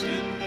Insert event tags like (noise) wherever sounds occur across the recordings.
of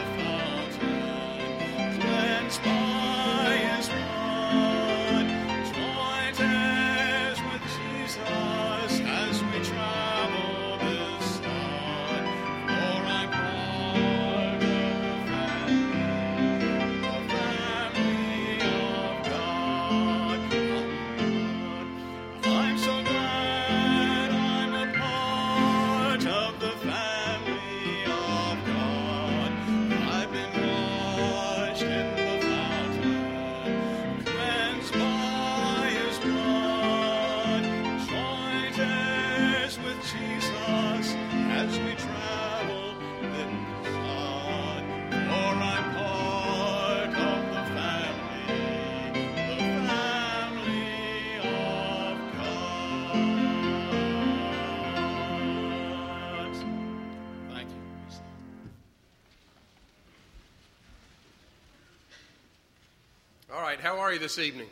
are you this evening?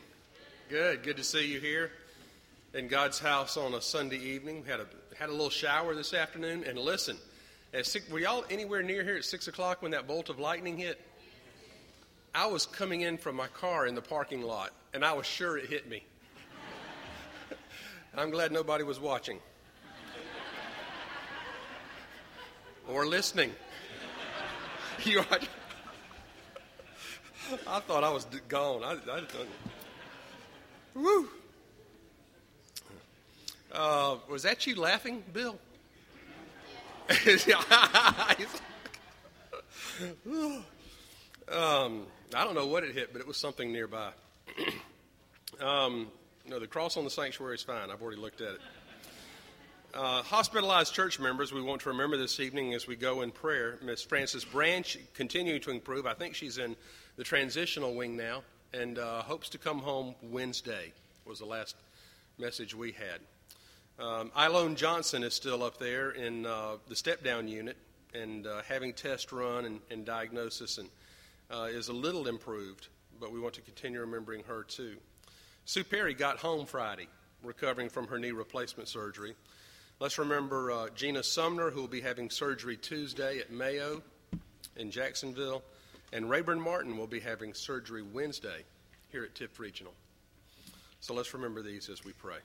Good, good to see you here in God's house on a Sunday evening. We Had a had a little shower this afternoon, and listen, at six, were y'all anywhere near here at six o'clock when that bolt of lightning hit? I was coming in from my car in the parking lot, and I was sure it hit me. (laughs) I'm glad nobody was watching or listening. (laughs) You are. (laughs) I thought I was gone. I, I done. Woo. Uh, was that you laughing, Bill? (laughs) um, I don't know what it hit, but it was something nearby. (clears throat) um, no, the cross on the sanctuary is fine. I've already looked at it. Uh, hospitalized church members, we want to remember this evening as we go in prayer. Miss Frances Branch continuing to improve. I think she's in the transitional wing now and uh, hopes to come home Wednesday, was the last message we had. Um, Ilone Johnson is still up there in uh, the step down unit and uh, having test run and, and diagnosis and uh, is a little improved, but we want to continue remembering her too. Sue Perry got home Friday, recovering from her knee replacement surgery. Let's remember uh, Gina Sumner, who will be having surgery Tuesday at Mayo in Jacksonville, and Rayburn Martin will be having surgery Wednesday here at Tift Regional. So let's remember these as we pray.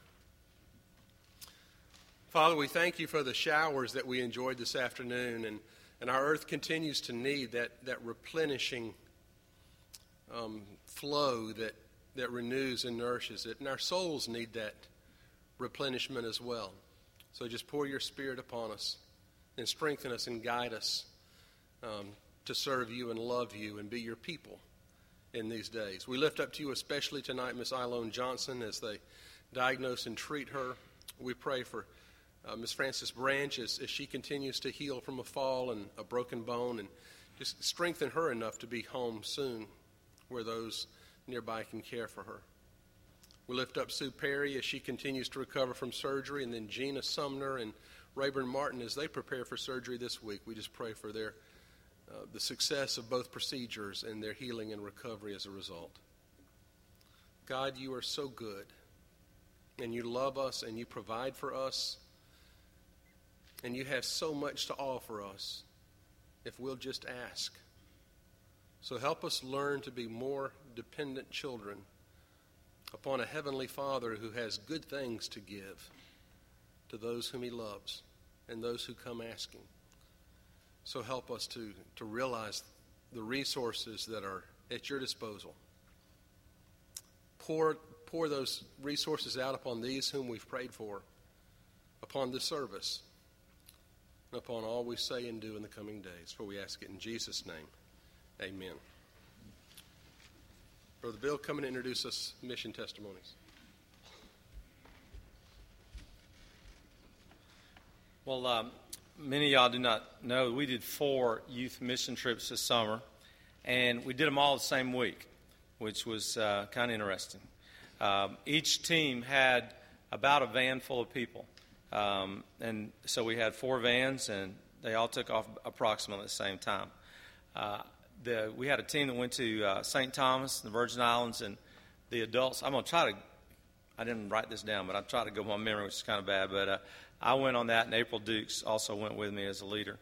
Father, we thank you for the showers that we enjoyed this afternoon, and, and our earth continues to need that, that replenishing um, flow that, that renews and nourishes it, and our souls need that replenishment as well. So just pour your Spirit upon us and strengthen us and guide us um, to serve you and love you and be your people in these days. We lift up to you especially tonight Miss Ilone Johnson as they diagnose and treat her. We pray for uh, Miss Frances Branch as, as she continues to heal from a fall and a broken bone and just strengthen her enough to be home soon where those nearby can care for her. We lift up Sue Perry as she continues to recover from surgery, and then Gina Sumner and Rayburn Martin as they prepare for surgery this week. We just pray for their uh, the success of both procedures and their healing and recovery as a result. God, you are so good, and you love us, and you provide for us, and you have so much to offer us if we'll just ask. So help us learn to be more dependent children upon a heavenly Father who has good things to give to those whom he loves and those who come asking. So help us to, to realize the resources that are at your disposal. Pour, pour those resources out upon these whom we've prayed for, upon this service, and upon all we say and do in the coming days. For we ask it in Jesus' name. Amen. Brother Bill, come and introduce us mission testimonies. Well, um, many of y'all do not know we did four youth mission trips this summer, and we did them all the same week, which was uh, kind of interesting. Um, each team had about a van full of people, um, and so we had four vans, and they all took off approximately the same time. Uh, the, we had a team that went to uh, St. Thomas, in the Virgin Islands, and the adults. I'm going to try to I didn't write this down, but I tried to go by memory, which is kind of bad. But uh, I went on that, and April Dukes also went with me as a leader.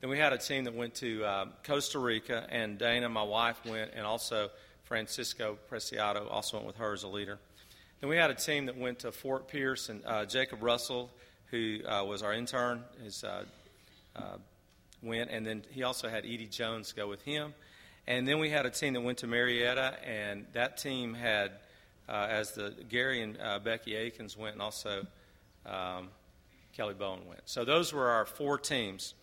Then we had a team that went to uh, Costa Rica, and Dana, my wife, went, and also Francisco Preciado also went with her as a leader. Then we had a team that went to Fort Pierce, and uh, Jacob Russell, who uh, was our intern, is, uh, went, and then he also had Edie Jones go with him. And then we had a team that went to Marietta, and that team had, uh, as the Gary and uh, Becky Akins went, and also um, Kelly Bowen went. So those were our four teams.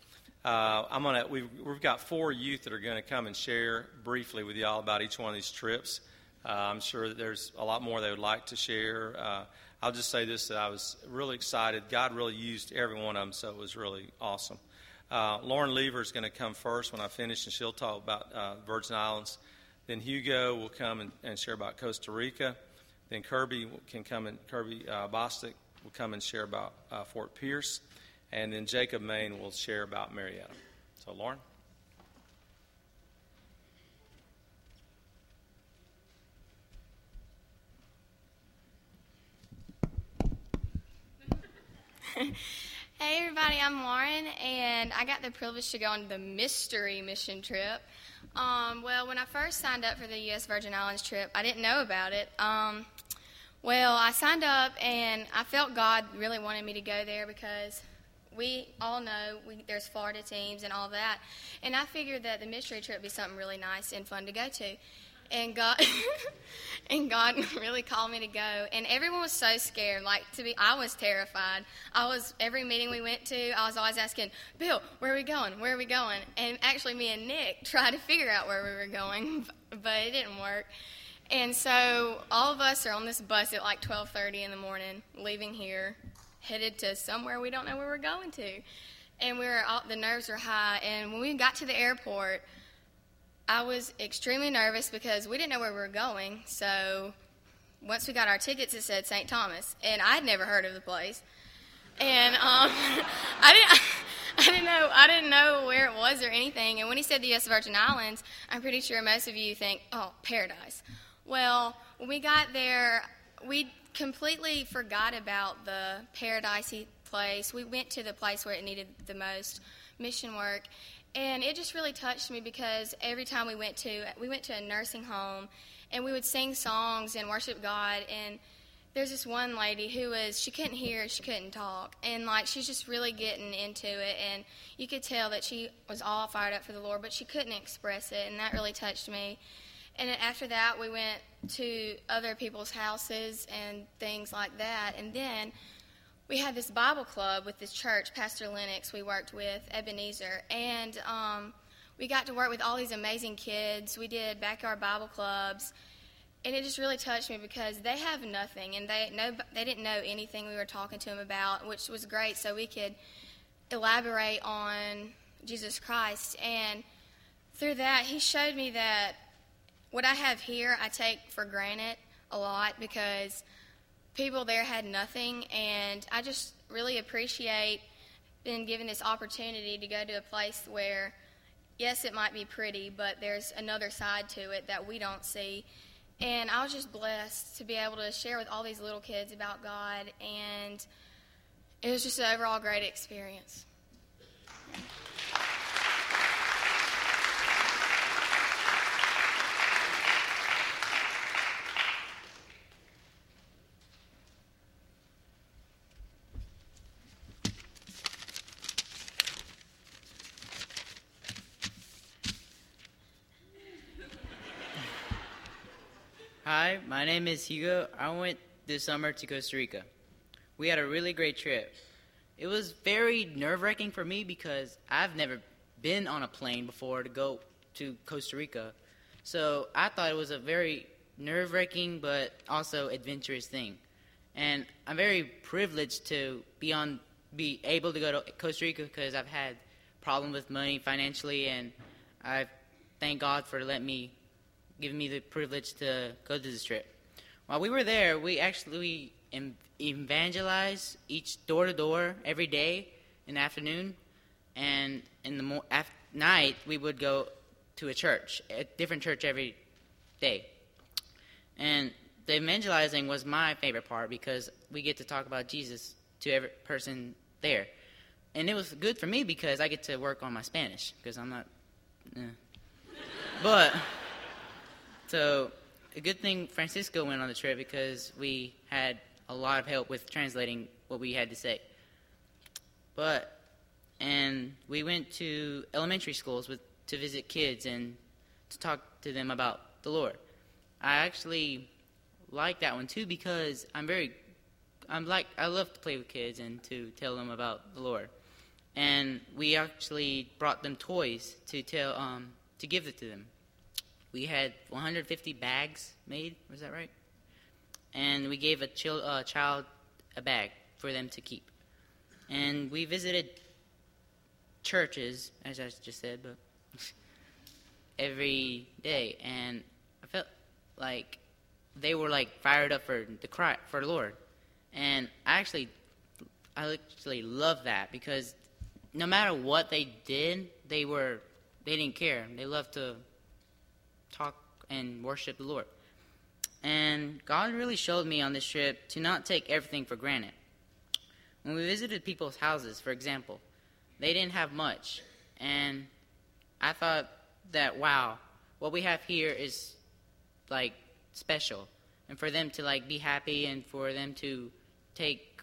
Uh, I'm gonna. We've, we've got four youth that are going to come and share briefly with y'all about each one of these trips. Uh, I'm sure that there's a lot more they would like to share. Uh, I'll just say this: that I was really excited. God really used every one of them, so it was really awesome. Uh, Lauren Lever is going to come first when I finish, and she'll talk about uh, Virgin Islands. Then Hugo will come and, and, share about Costa Rica. Then Kirby can come and Kirby uh, Bostic will come and share about uh, Fort Pierce and then Jacob Main will share about Marietta. So, Lauren? (laughs) hey everybody, I'm Lauren, and I got the privilege to go on the mystery mission trip. Um, well, when I first signed up for the U.S. Virgin Islands trip, I didn't know about it. Um, well, I signed up, and I felt God really wanted me to go there because we all know we, there's Florida teams and all that. And I figured that the mystery trip would be something really nice and fun to go to. And God, (laughs) and God (laughs) really called me to go. And everyone was so scared. Like to be, I was terrified. I was every meeting we went to, I was always asking, Bill, where are we going? Where are we going? And actually, me and Nick (laughs) tried to figure out where we were going, but it didn't work. And so all of us are on this bus at like 12:30 in the morning, leaving here headed to somewhere we don't know where we're going to. And we were all, the nerves were high. And when we got to the airport, I was extremely nervous because we didn't know where we were going. So once we got our tickets, it said St. Thomas, and I'd never heard of the place. And um, (laughs) I didn't. (laughs) I didn't know. I didn't know where it was or anything. And when he said the U.S. Virgin Islands, I'm pretty sure most of you think, "Oh, paradise." Well, when we got there, we completely forgot about the paradisey place. We went to the place where it needed the most mission work, and it just really touched me because every time we went to we went to a nursing home, and we would sing songs and worship God. And there's this one lady who was she couldn't hear she couldn't talk. And like she's just really getting into it. And you could tell that she was all fired up for the lord but she couldn't express it. And that really touched me. And after that, we went to other people's houses and things like that. And then we had this Bible club with this church, Pastor Lennox, we worked with, Ebenezer. And um, we got to work with all these amazing kids. We did backyard Bible clubs. And it just really touched me because they have nothing, and they know they didn't know anything we were talking to them about, which was great. So we could elaborate on Jesus Christ, and through that, he showed me that what I have here, I take for granted a lot because people there had nothing, and I just really appreciate being given this opportunity to go to a place where, yes, it might be pretty, but there's another side to it that we don't see. And I was just blessed to be able to share with all these little kids about God, and it was just an overall great experience. Hi, my name is Hugo. I went this summer to Costa Rica. We had a really great trip. It was very nerve wracking for me because I've never been on a plane before to go to Costa Rica. So I thought it was a very nerve wracking but also adventurous thing. And I'm very privileged to be on be able to go to Costa Rica because I've had problems with money financially and I thank God for letting me giving me the privilege to go to this trip. While we were there, we actually evangelized each door to door every day in the afternoon, and in the mo- af- night we would go to a church, a different church every day. And the evangelizing was my favorite part because we get to talk about Jesus to every person there, and it was good for me because I get to work on my Spanish because I'm not. eh. But so a good thing Francisco went on the trip because we had a lot of help with translating what we had to say. But and we went to elementary schools with to visit kids and to talk to them about the Lord. I actually like that one too because I'm very I'm like I love to play with kids and to tell them about the Lord. And we actually brought them toys to tell um, to give it to them. We had 150 bags made. Was that right? And we gave a uh, child a bag for them to keep. And we visited churches, as I just said, but (laughs) every day, and I felt like they were like fired up for the cry for the Lord, and I actually, I actually love that because no matter what they did, they were they didn't care. They loved to talk and worship the Lord. And God really showed me on this trip to not take everything for granted. When we visited people's houses, for example, they didn't have much. And I thought that, wow, what we have here is like special. And for them to like be happy and for them to take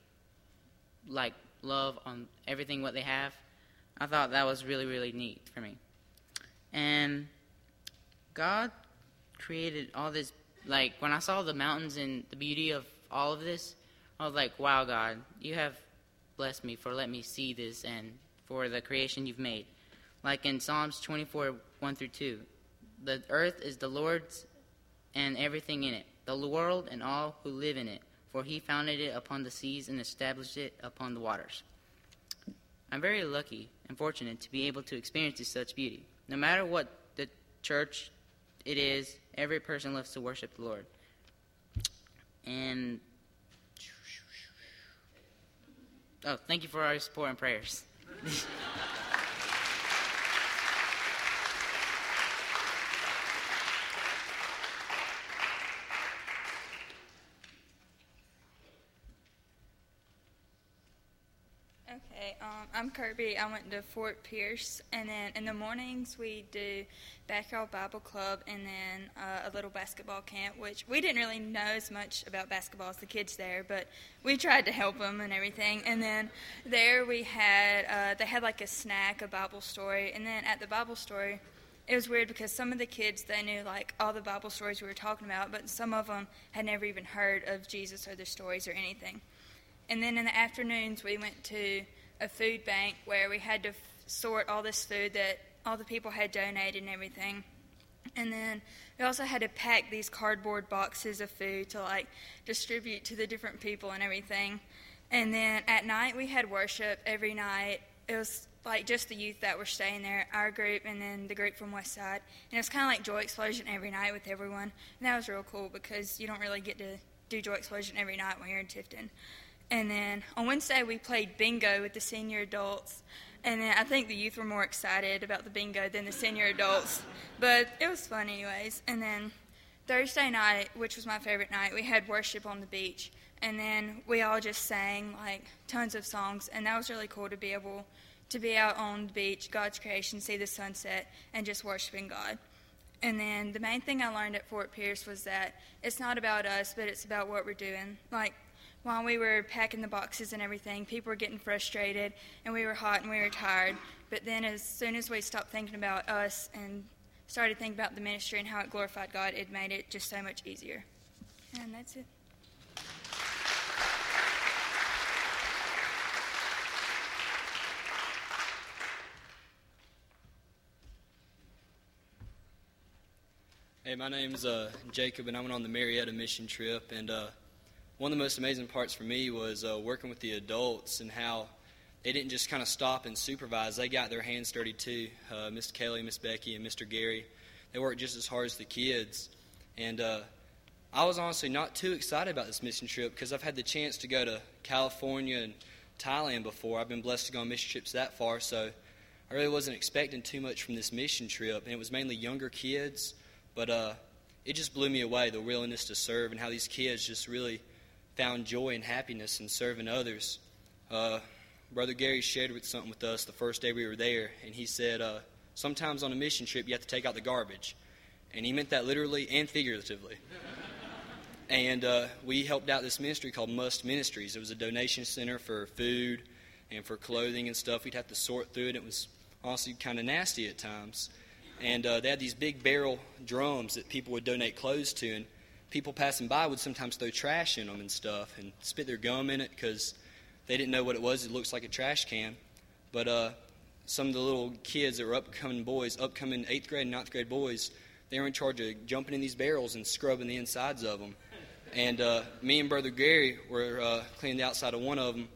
like love on everything what they have, I thought that was really, really neat for me. And God created all this like when I saw the mountains and the beauty of all of this, I was like, "Wow, God, you have blessed me for letting me see this and for the creation you've made." Like in Psalms 24, 1 through 2, the earth is the Lord's and everything in it, the world and all who live in it, for He founded it upon the seas and established it upon the waters. I'm very lucky and fortunate to be able to experience such beauty. No matter what the church it is, every person loves to worship the Lord. And oh, thank you for all your support and prayers. (laughs) Okay, um, I went to Fort Pierce, and then in the mornings we do backyard Bible club, and then uh, a little basketball camp. Which we didn't really know as much about basketball as the kids there, but we tried to help them and everything. And then there we had uh, they had like a snack, a Bible story, and then at the Bible story. It was weird because some of the kids they knew like all the Bible stories we were talking about, but some of them had never even heard of Jesus or the stories or anything. And then in the afternoons, we went to a food bank where we had to f- sort all this food that all the people had donated and everything. And then we also had to pack these cardboard boxes of food to like distribute to the different people and everything. And then at night, we had worship every night. It was like just the youth that were staying there, our group, and then the group from West Side. And it was kind of like Joy Explosion every night with everyone. And that was real cool because you don't really get to do Joy Explosion every night when you're in Tifton. And then on Wednesday, we played bingo with the senior adults. And then I think the youth were more excited about the bingo than the senior adults. But it was fun, anyways. And then Thursday night, which was my favorite night, we had worship on the beach. And then we all just sang like tons of songs. And that was really cool to be able to be out on the beach, God's creation, see the sunset, and just worshiping God. And then the main thing I learned at Fort Pierce was that it's not about us, but it's about what we're doing. Like while we were packing the boxes and everything, people were getting frustrated and we were hot and we were tired. But then, as soon as we stopped thinking about us and started thinking about the ministry and how it glorified God, it made it just so much easier. And that's it. Hey, my name's uh, Jacob, and I went on the Marietta mission trip. And uh, one of the most amazing parts for me was uh, working with the adults and how they didn't just kind of stop and supervise. They got their hands dirty too. Uh, Miss Kelly, Miss Becky, and Mr. Gary. They worked just as hard as the kids. And uh, I was honestly not too excited about this mission trip because I've had the chance to go to California and Thailand before. I've been blessed to go on mission trips that far, so I really wasn't expecting too much from this mission trip. And it was mainly younger kids, but uh, it just blew me away the willingness to serve and how these kids just really found joy and happiness in serving others. Uh, Brother Gary shared with something with us the first day we were there, and he said, uh, Sometimes on a mission trip, you have to take out the garbage. And he meant that literally and figuratively. (laughs) and uh, we helped out this ministry called Must Ministries. It was a donation center for food and for clothing and stuff. We'd have to sort through it. It was honestly kind of nasty at times. And uh, they had these big barrel drums that people would donate clothes to, and people passing by would sometimes throw trash in them and stuff and spit their gum in it because they didn't know what it was. It looks like a trash can. But uh, some of the little kids that were upcoming boys, upcoming eighth grade and ninth grade boys, they were in charge of jumping in these barrels and scrubbing the insides of them. And uh, me and Brother Gary were uh, cleaning the outside of one of them,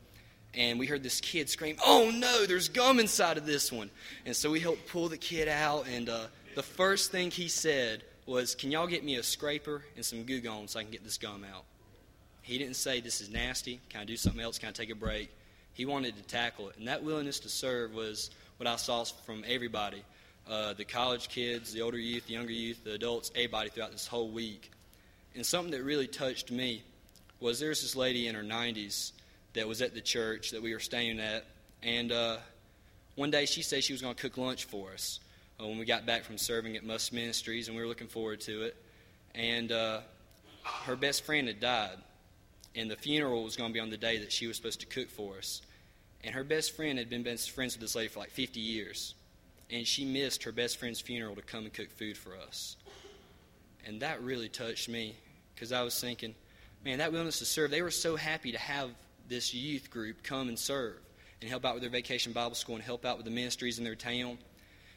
and we heard this kid scream, "Oh no, there's gum inside of this one!" And so we helped pull the kid out, and uh, the first thing he said was, "Can y'all get me a scraper and some Goo Gone so I can get this gum out?" He didn't say, "This is nasty. Can I do something else? Can I take a break?" He wanted to tackle it, and that willingness to serve was what I saw from everybody. Uh, the college kids, the older youth, the younger youth, the adults, everybody throughout this whole week. And something that really touched me was there was this lady in her 90s that was at the church that we were staying at, and uh, one day she said she was going to cook lunch for us uh, when we got back from serving at Must Ministries, and we were looking forward to it. And uh, her best friend had died, and the funeral was going to be on the day that she was supposed to cook for us. And her best friend had been best friends with this lady for like 50 years and she missed her best friend's funeral to come and cook food for us. And that really touched me because I was thinking, man, that willingness to serve, they were so happy to have this youth group come and serve and help out with their vacation Bible school and help out with the ministries in their town.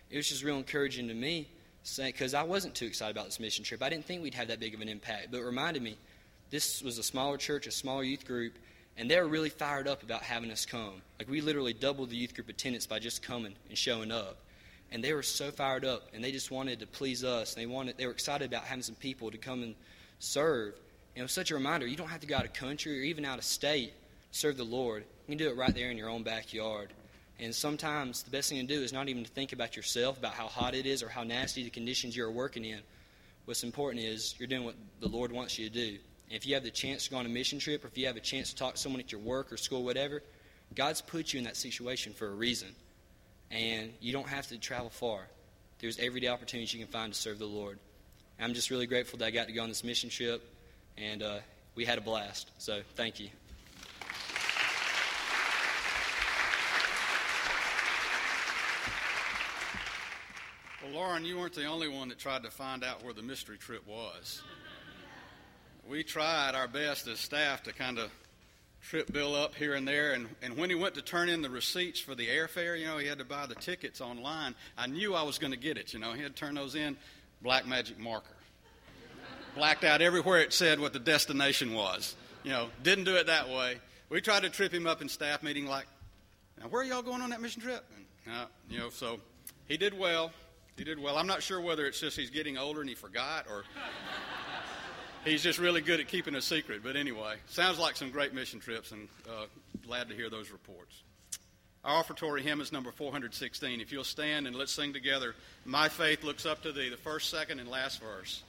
It was just real encouraging to me because I wasn't too excited about this mission trip. I didn't think we'd have that big of an impact, but it reminded me this was a smaller church, a smaller youth group, and they were really fired up about having us come. Like we literally doubled the youth group attendance by just coming and showing up and they were so fired up and they just wanted to please us and they wanted they were excited about having some people to come and serve and it was such a reminder you don't have to go out of country or even out of state to serve the lord you can do it right there in your own backyard and sometimes the best thing to do is not even to think about yourself about how hot it is or how nasty the conditions you're working in what's important is you're doing what the lord wants you to do and if you have the chance to go on a mission trip or if you have a chance to talk to someone at your work or school whatever god's put you in that situation for a reason and you don't have to travel far. There's everyday opportunities you can find to serve the Lord. I'm just really grateful that I got to go on this mission trip, and uh, we had a blast. So thank you. Well, Lauren, you weren't the only one that tried to find out where the mystery trip was. We tried our best as staff to kind of trip bill up here and there. And, and when he went to turn in the receipts for the airfare, you know, he had to buy the tickets online. I knew I was going to get it, you know. He had to turn those in, black magic marker. Blacked out everywhere it said what the destination was. You know, didn't do it that way. We tried to trip him up in staff meeting like, now where are y'all going on that mission trip? And, uh, you know, so he did well. He did well. I'm not sure whether it's just he's getting older and he forgot or (laughs) he's just really good at keeping a secret. But anyway, sounds like some great mission trips, and uh, glad to hear those reports. Our offertory hymn is number 416. If you'll stand and let's sing together, My Faith Looks Up to Thee, the first, second, and last verse.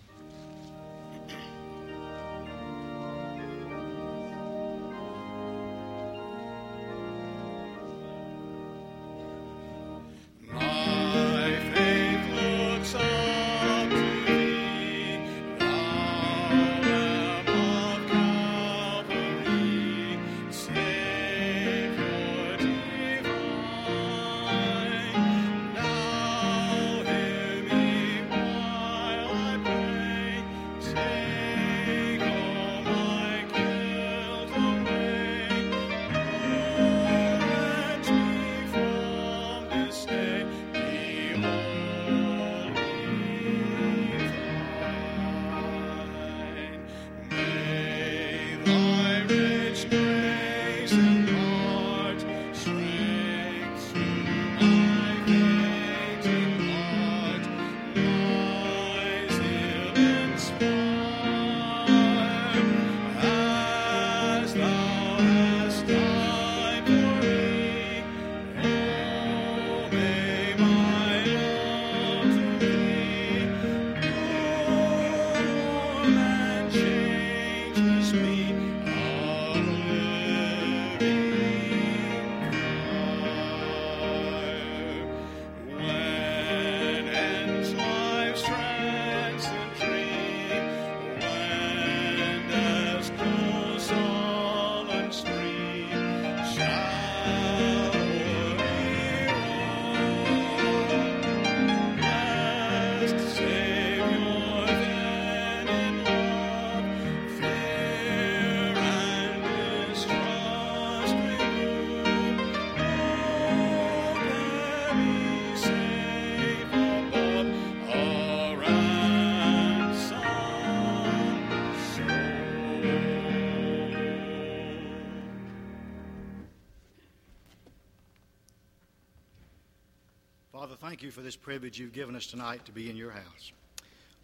Father, thank you for this privilege you've given us tonight to be in your house.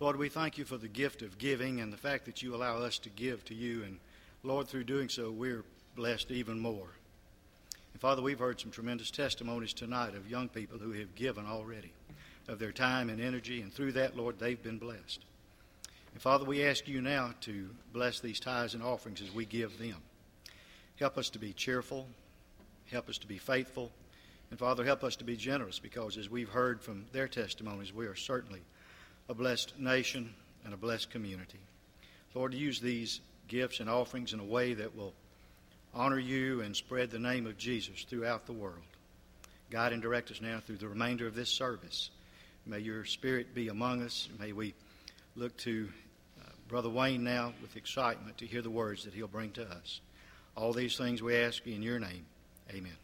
Lord, we thank you for the gift of giving and the fact that you allow us to give to you. And Lord, through doing so, we're blessed even more. And Father, we've heard some tremendous testimonies tonight of young people who have given already of their time and energy, and through that, Lord, they've been blessed. And Father, we ask you now to bless these tithes and offerings as we give them. Help us to be cheerful, help us to be faithful, and Father, help us to be generous because as we've heard from their testimonies, we are certainly a blessed nation and a blessed community. Lord, use these gifts and offerings in a way that will honor you and spread the name of Jesus throughout the world. Guide and direct us now through the remainder of this service. May your spirit be among us. May we look to uh, Brother Wayne now with excitement to hear the words that he'll bring to us. All these things we ask in your name. Amen.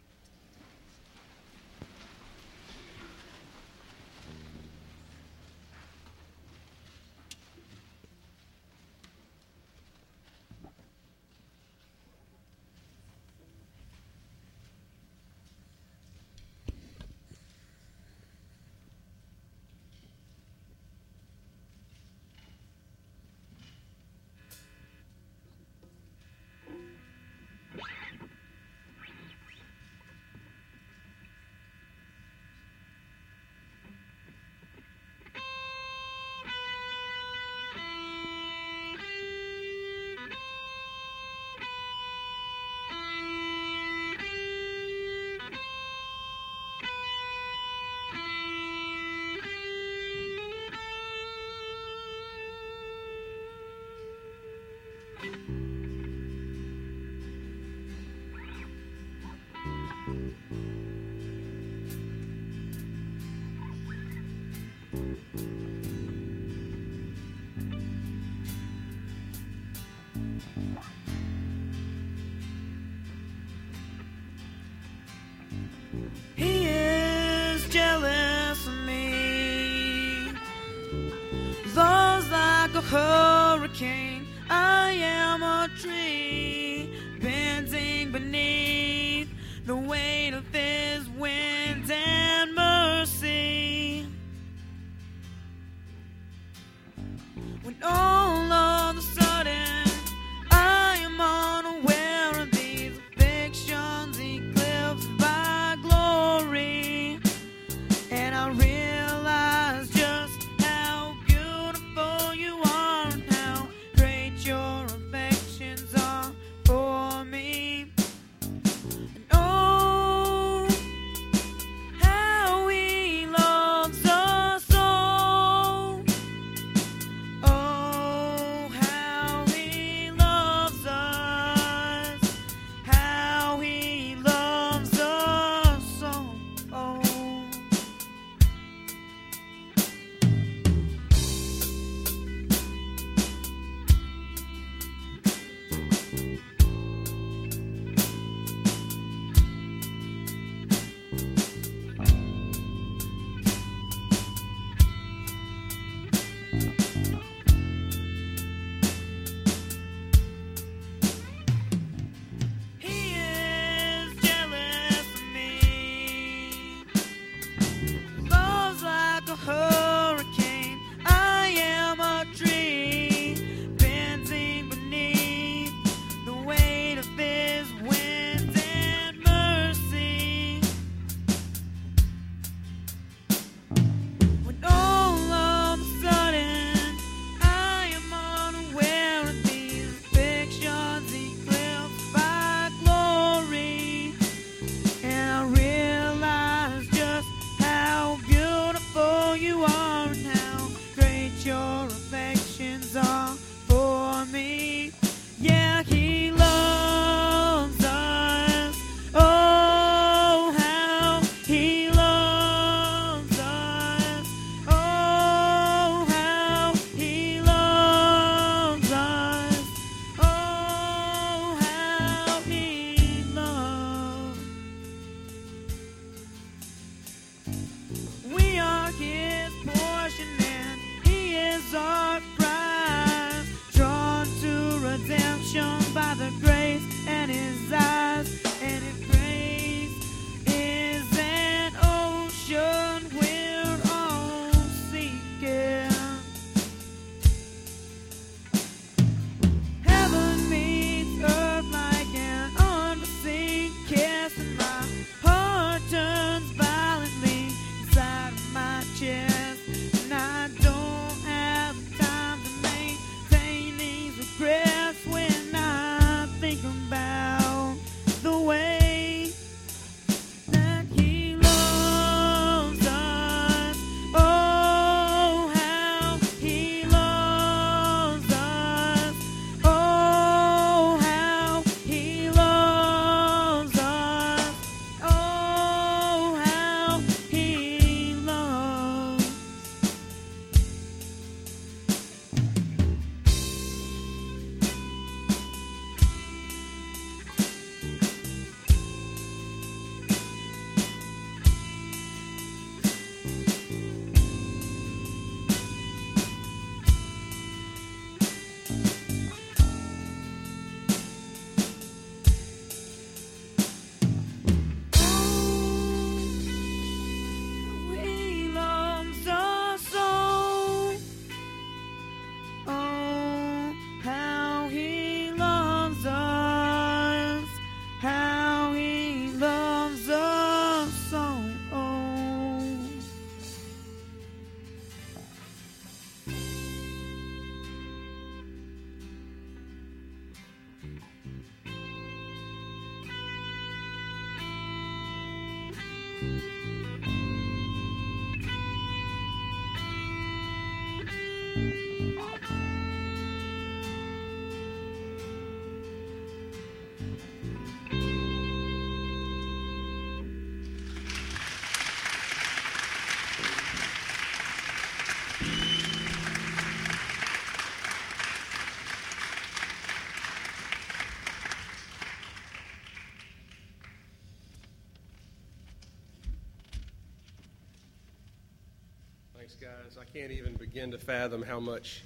Guys. I can't even begin to fathom how much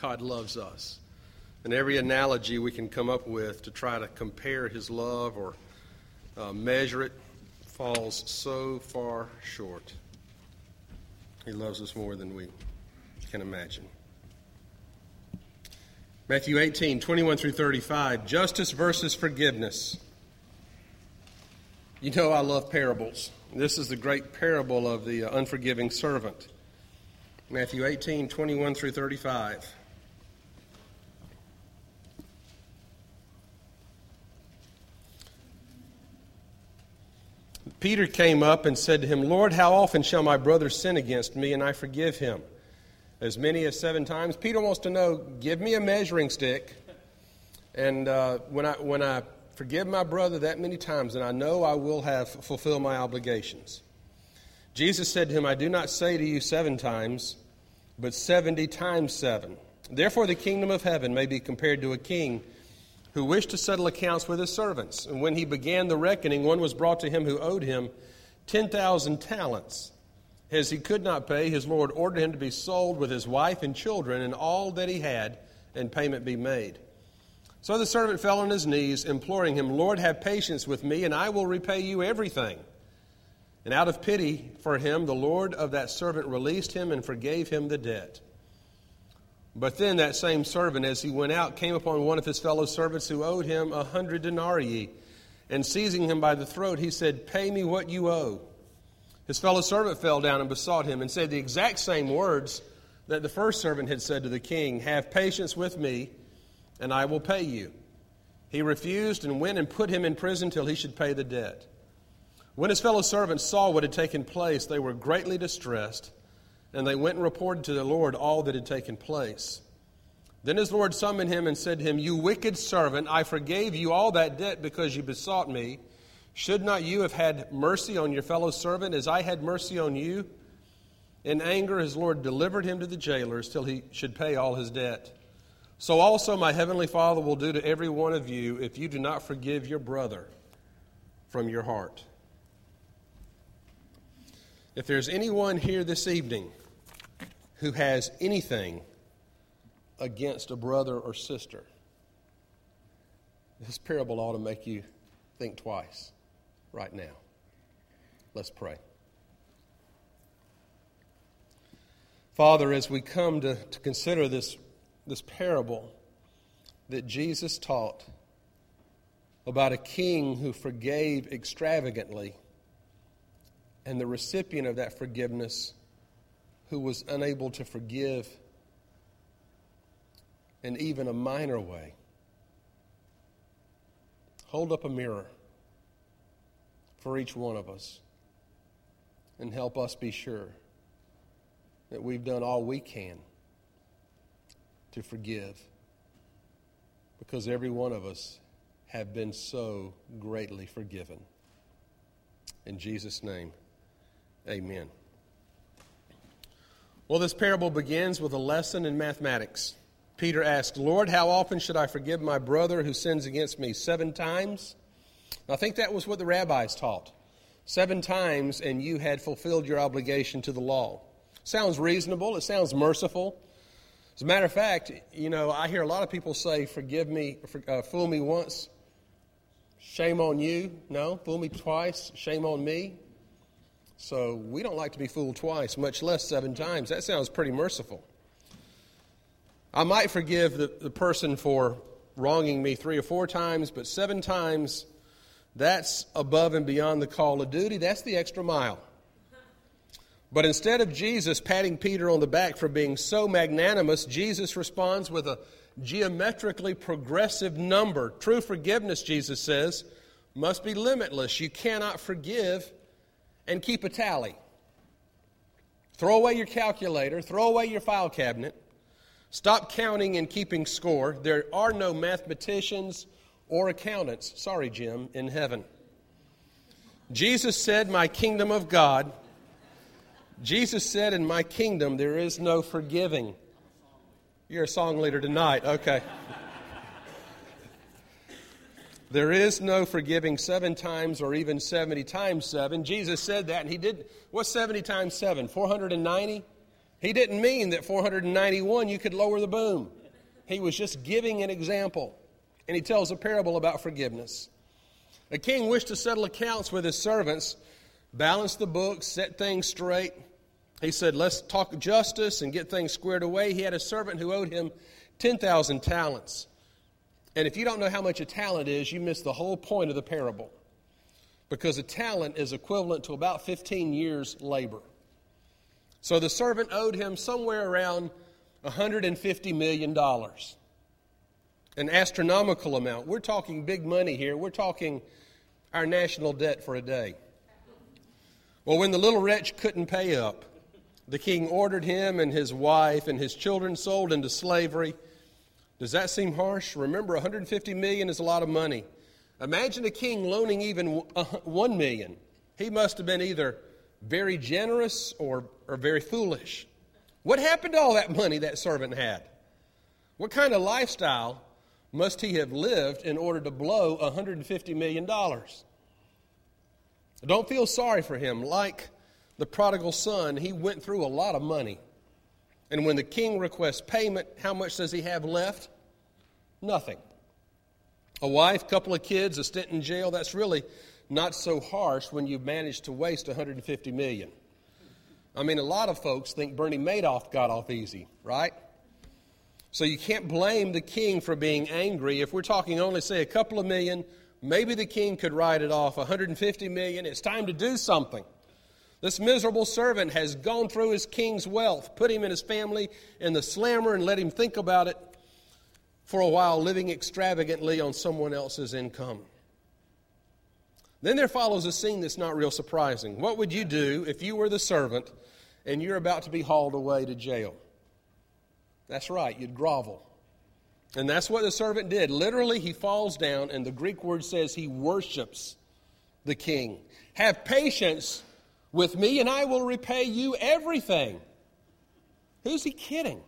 God loves us. And every analogy we can come up with to try to compare his love or uh, measure it falls so far short. He loves us more than we can imagine. Matthew 18, 21 through 35, justice versus forgiveness. You know I love parables. This is the great parable of the uh, unforgiving servant. Matthew 18, 21 through 35. Peter came up and said to him, Lord, how often shall my brother sin against me and I forgive him? As many as seven times. Peter wants to know, give me a measuring stick. And uh, when, I, when I forgive my brother that many times, then I know I will have fulfilled my obligations. Jesus said to him, I do not say to you seven times, but seventy times seven. Therefore, the kingdom of heaven may be compared to a king who wished to settle accounts with his servants. And when he began the reckoning, one was brought to him who owed him 10,000 talents. As he could not pay, his Lord ordered him to be sold with his wife and children and all that he had, and payment be made. So the servant fell on his knees, imploring him, Lord, have patience with me, and I will repay you everything. And out of pity for him, the Lord of that servant released him and forgave him the debt. But then that same servant, as he went out, came upon one of his fellow servants who owed him a hundred denarii. And seizing him by the throat, he said, Pay me what you owe. His fellow servant fell down and besought him and said the exact same words that the first servant had said to the king Have patience with me, and I will pay you. He refused and went and put him in prison till he should pay the debt. When his fellow servants saw what had taken place, they were greatly distressed, and they went and reported to the Lord all that had taken place. Then his Lord summoned him and said to him, You wicked servant, I forgave you all that debt because you besought me. Should not you have had mercy on your fellow servant as I had mercy on you? In anger, his Lord delivered him to the jailers till he should pay all his debt. So also my heavenly Father will do to every one of you if you do not forgive your brother from your heart. If there's anyone here this evening who has anything against a brother or sister, this parable ought to make you think twice right now. Let's pray. Father, as we come to, to consider this, this parable that Jesus taught about a king who forgave extravagantly and the recipient of that forgiveness who was unable to forgive in even a minor way. Hold up a mirror for each one of us and help us be sure that we've done all we can to forgive because every one of us have been so greatly forgiven. In Jesus' name. Amen. Well, this parable begins with a lesson in mathematics. Peter asks, Lord, how often should I forgive my brother who sins against me? Seven times? I think that was what the rabbis taught. Seven times, and you had fulfilled your obligation to the law. Sounds reasonable. It sounds merciful. As a matter of fact, you know, I hear a lot of people say, Forgive me, uh, fool me once, shame on you. No, fool me twice, shame on me. So we don't like to be fooled twice, much less seven times. That sounds pretty merciful. I might forgive the, the person for wronging me three or four times, but seven times, that's above and beyond the call of duty. That's the extra mile. But instead of Jesus patting Peter on the back for being so magnanimous, Jesus responds with a geometrically progressive number. True forgiveness, Jesus says, must be limitless. You cannot forgive and keep a tally. Throw away your calculator, throw away your file cabinet. Stop counting and keeping score. There are no mathematicians or accountants, sorry, Jim, in heaven. Jesus said, My kingdom of God. Jesus said, In my kingdom there is no forgiving. You're a song leader tonight. Okay. There is no forgiving seven times or even 70 times seven. Jesus said that, and he didn't. What's 70 times seven? 490? He didn't mean that 491 you could lower the boom. He was just giving an example. And he tells a parable about forgiveness. A king wished to settle accounts with his servants, balance the books, set things straight. He said, Let's talk justice and get things squared away. He had a servant who owed him 10,000 talents. And if you don't know how much a talent is, you miss the whole point of the parable. Because a talent is equivalent to about 15 years' labor. So the servant owed him somewhere around $150 million. An astronomical amount. We're talking big money here. We're talking our national debt for a day. Well, when the little wretch couldn't pay up, the king ordered him and his wife and his children sold into slavery does that seem harsh? Remember, 150 million is a lot of money. Imagine a king loaning even uh, 1 million. He must have been either very generous or, or very foolish. What happened to all that money that servant had? What kind of lifestyle must he have lived in order to blow $150 million? Don't feel sorry for him. Like the prodigal son, he went through a lot of money. And when the king requests payment, how much does he have left? Nothing. A wife, couple of kids, a stint in jail, that's really not so harsh when you've managed to waste 150 million. I mean, a lot of folks think Bernie Madoff got off easy, right? So you can't blame the king for being angry. If we're talking only, say, a couple of million, maybe the king could write it off. 150 million, it's time to do something. This miserable servant has gone through his king's wealth, put him and his family in the slammer, and let him think about it for a while, living extravagantly on someone else's income. Then there follows a scene that's not real surprising. What would you do if you were the servant and you're about to be hauled away to jail? That's right, you'd grovel. And that's what the servant did. Literally, he falls down, and the Greek word says he worships the king. Have patience with me, and I will repay you everything. Who's he kidding?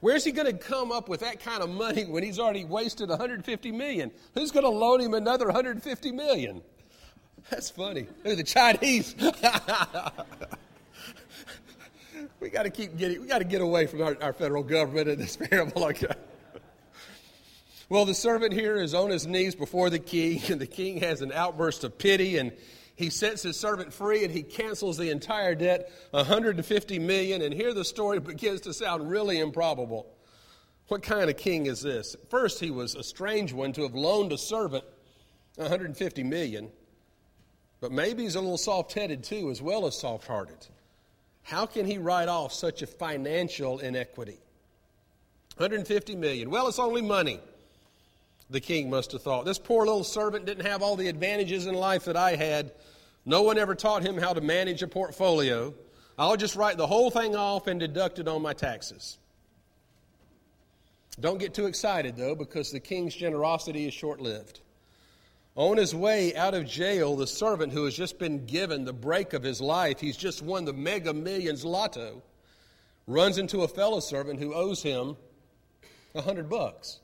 Where's he going to come up with that kind of money when he's already wasted 150 million? Who's going to loan him another 150 million? That's funny. Who the Chinese? (laughs) we got to keep getting. We got to get away from our, our federal government in this parable. Well, the servant here is on his knees before the king, and the king has an outburst of pity and he sets his servant free and he cancels the entire debt 150 million. And here the story begins to sound really improbable. What kind of king is this? First he was a strange one to have loaned a servant 150 million. But maybe he's a little soft-headed too as well as soft-hearted. How can he write off such a financial inequity? 150 million. Well it's only money the king must have thought. This poor little servant didn't have all the advantages in life that I had. No one ever taught him how to manage a portfolio. I'll just write the whole thing off and deduct it on my taxes. Don't get too excited, though, because the king's generosity is short lived. On his way out of jail, the servant who has just been given the break of his life, he's just won the mega millions lotto, runs into a fellow servant who owes him a hundred bucks.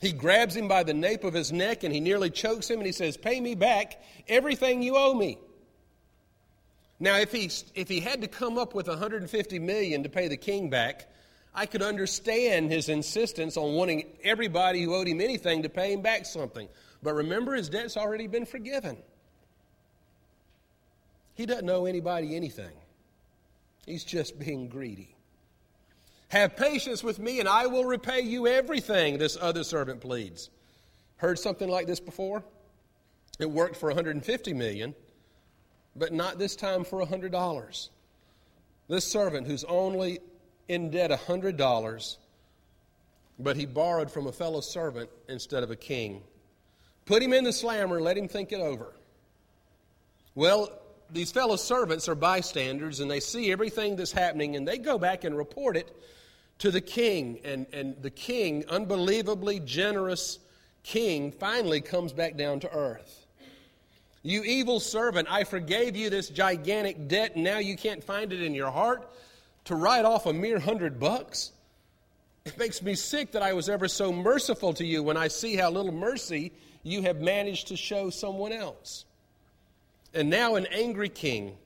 He grabs him by the nape of his neck and he nearly chokes him and he says, Pay me back everything you owe me. Now, if he, if he had to come up with 150 million to pay the king back, I could understand his insistence on wanting everybody who owed him anything to pay him back something. But remember, his debt's already been forgiven. He doesn't owe anybody anything. He's just being greedy. Have patience with me, and I will repay you everything, this other servant pleads. Heard something like this before? It worked for 150 million, but not this time for $100. This servant who's only in debt $100, but he borrowed from a fellow servant instead of a king. Put him in the slammer, let him think it over. Well, these fellow servants are bystanders and they see everything that's happening and they go back and report it to the king. And, and the king, unbelievably generous king, finally comes back down to earth. You evil servant, I forgave you this gigantic debt, and now you can't find it in your heart to write off a mere hundred bucks? It makes me sick that I was ever so merciful to you when I see how little mercy you have managed to show someone else. And now an angry king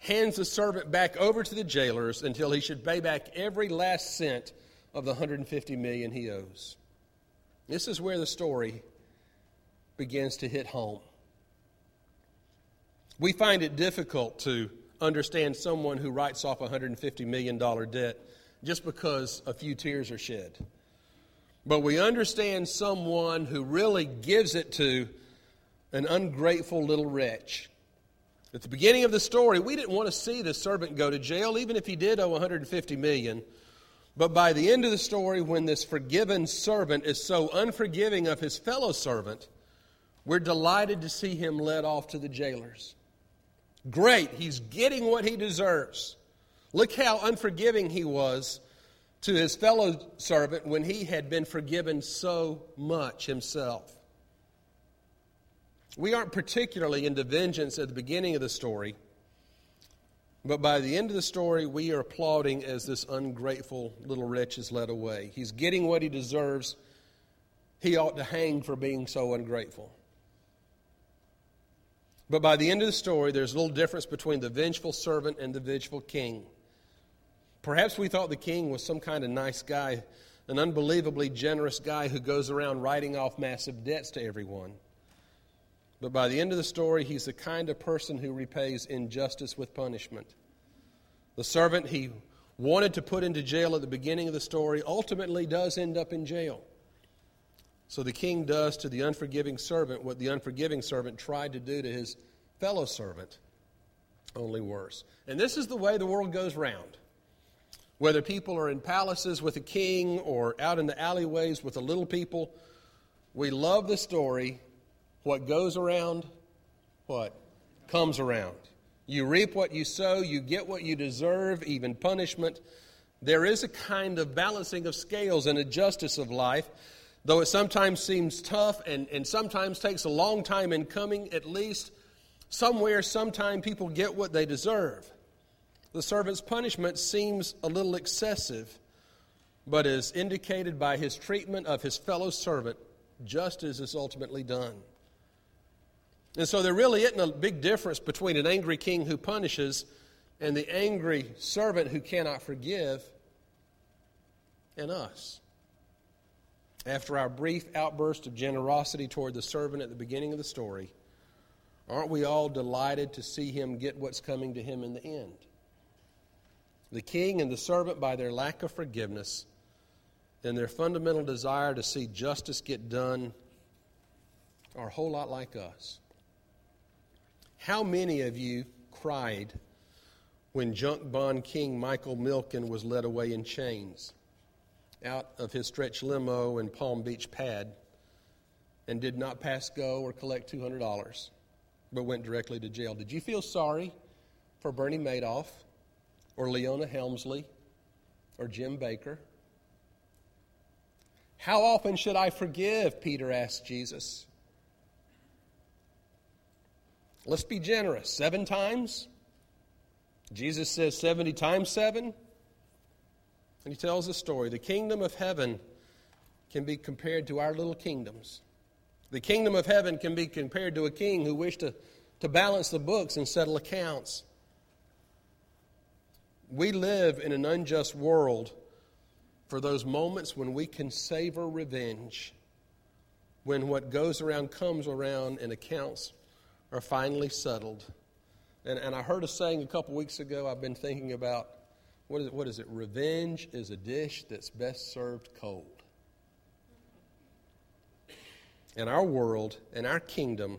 hands the servant back over to the jailers until he should pay back every last cent of the 150 million he owes. This is where the story begins to hit home. We find it difficult to understand someone who writes off a $150 million debt just because a few tears are shed. But we understand someone who really gives it to an ungrateful little wretch. At the beginning of the story, we didn't want to see the servant go to jail, even if he did owe 150 million. But by the end of the story, when this forgiven servant is so unforgiving of his fellow servant, we're delighted to see him led off to the jailers. Great, he's getting what he deserves. Look how unforgiving he was to his fellow servant when he had been forgiven so much himself. We aren't particularly into vengeance at the beginning of the story, but by the end of the story, we are applauding as this ungrateful little wretch is led away. He's getting what he deserves. He ought to hang for being so ungrateful. But by the end of the story, there's a little difference between the vengeful servant and the vengeful king. Perhaps we thought the king was some kind of nice guy, an unbelievably generous guy who goes around writing off massive debts to everyone. But by the end of the story, he's the kind of person who repays injustice with punishment. The servant he wanted to put into jail at the beginning of the story ultimately does end up in jail. So the king does to the unforgiving servant what the unforgiving servant tried to do to his fellow servant, only worse. And this is the way the world goes round. Whether people are in palaces with a king or out in the alleyways with the little people, we love the story what goes around, what? Comes around. You reap what you sow, you get what you deserve, even punishment. There is a kind of balancing of scales and a justice of life. Though it sometimes seems tough and, and sometimes takes a long time in coming, at least somewhere, sometime, people get what they deserve. The servant's punishment seems a little excessive, but is indicated by his treatment of his fellow servant, justice is ultimately done. And so there really isn't a big difference between an angry king who punishes and the angry servant who cannot forgive and us. After our brief outburst of generosity toward the servant at the beginning of the story, aren't we all delighted to see him get what's coming to him in the end? The king and the servant, by their lack of forgiveness and their fundamental desire to see justice get done, are a whole lot like us. How many of you cried when junk bond king Michael Milken was led away in chains out of his stretch limo and Palm Beach pad and did not pass go or collect $200 but went directly to jail? Did you feel sorry for Bernie Madoff or Leona Helmsley or Jim Bakker? How often should I forgive? Peter asked Jesus. Let's be generous. Seven times? Jesus says 70 times seven. And he tells a story. The kingdom of heaven can be compared to our little kingdoms. The kingdom of heaven can be compared to a king who wished to, to balance the books and settle accounts. We live in an unjust world for those moments when we can savor revenge, when what goes around comes around and accounts are finally settled. And, and I heard a saying a couple weeks ago I've been thinking about what is, it, what is it? Revenge is a dish that's best served cold. In our world, in our kingdom,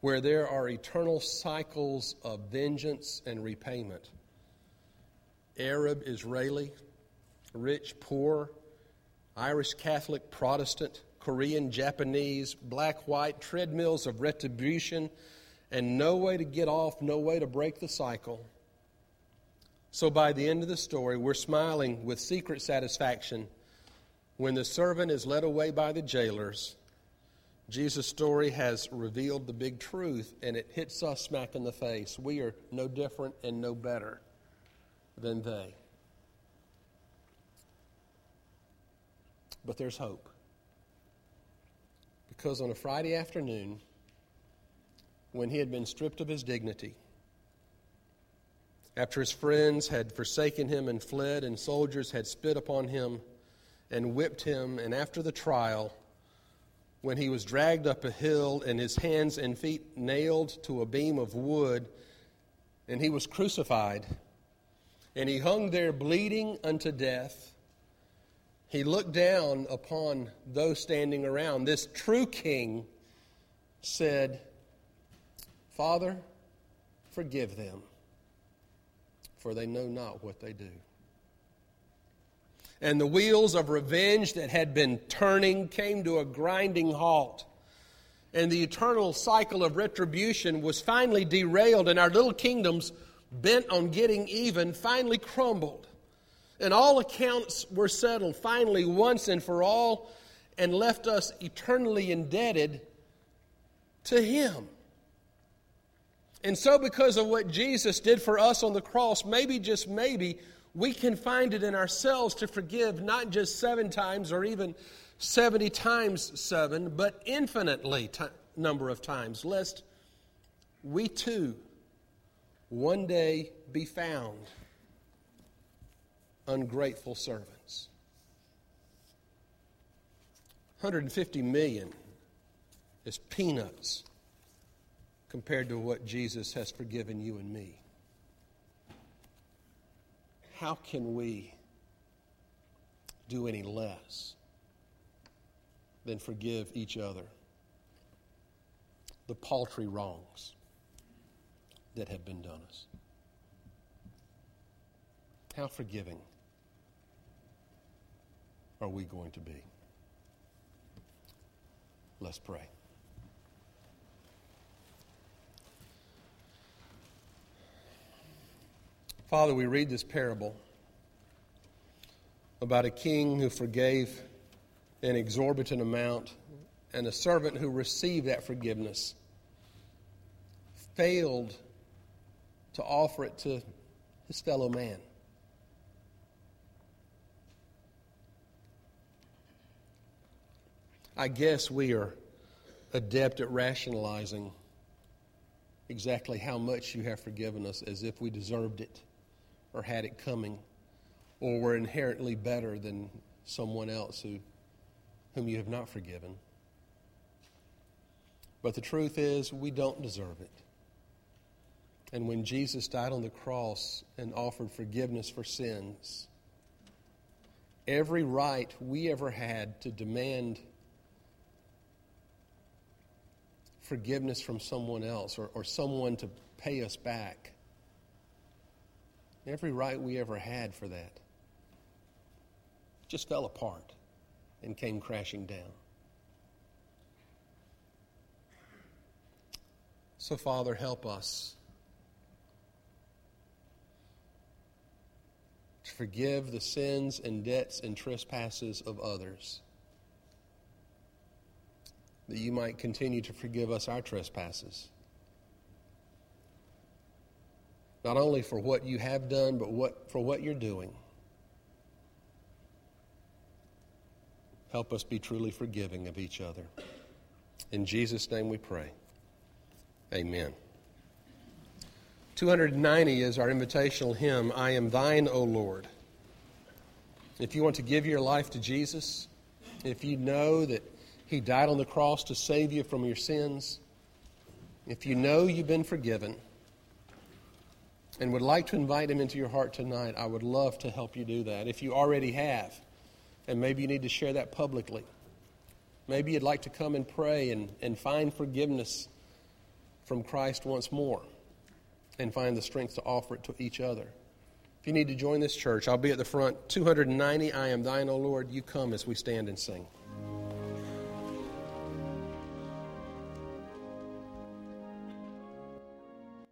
where there are eternal cycles of vengeance and repayment, Arab, Israeli, rich, poor, Irish Catholic, Protestant, Korean, Japanese, black, white, treadmills of retribution and no way to get off, no way to break the cycle. So by the end of the story, we're smiling with secret satisfaction when the servant is led away by the jailers. Jesus' story has revealed the big truth, and it hits us smack in the face. We are no different and no better than they. But there's hope. Because on a Friday afternoon, when he had been stripped of his dignity, after his friends had forsaken him and fled, and soldiers had spit upon him and whipped him, and after the trial, when he was dragged up a hill and his hands and feet nailed to a beam of wood, and he was crucified, and he hung there bleeding unto death, he looked down upon those standing around. This true king said, Father, forgive them, for they know not what they do. And the wheels of revenge that had been turning came to a grinding halt. And the eternal cycle of retribution was finally derailed, and our little kingdoms, bent on getting even, finally crumbled. And all accounts were settled finally once and for all, and left us eternally indebted to Him. And so, because of what Jesus did for us on the cross, maybe, just maybe, we can find it in ourselves to forgive not just seven times or even 70 times seven, but infinitely t- number of times, lest we too one day be found ungrateful servants. 150 million is peanuts compared to what Jesus has forgiven you and me. How can we do any less than forgive each other the paltry wrongs that have been done us? How forgiving are we going to be? Let's pray. Father, we read this parable about a king who forgave an exorbitant amount and a servant who received that forgiveness failed to offer it to his fellow man. I guess we are adept at rationalizing exactly how much you have forgiven us as if we deserved it or had it coming or were inherently better than someone else who, whom you have not forgiven. But the truth is, we don't deserve it. And when Jesus died on the cross and offered forgiveness for sins, every right we ever had to demand forgiveness from someone else or, or someone to pay us back. Every right we ever had for that just fell apart and came crashing down. So, Father, help us to forgive the sins and debts and trespasses of others that you might continue to forgive us our trespasses. Not only for what you have done, but what, for what you're doing. Help us be truly forgiving of each other. In Jesus' name we pray. Amen. 290 is our invitational hymn, I Am Thine, O Lord. If you want to give your life to Jesus, if you know that he died on the cross to save you from your sins. If you know you've been forgiven and would like to invite Him into your heart tonight, I would love to help you do that. If you already have, and maybe you need to share that publicly, maybe you'd like to come and pray and, and find forgiveness from Christ once more and find the strength to offer it to each other. If you need to join this church, I'll be at the front. 290, I am thine, O Lord. You come as we stand and sing.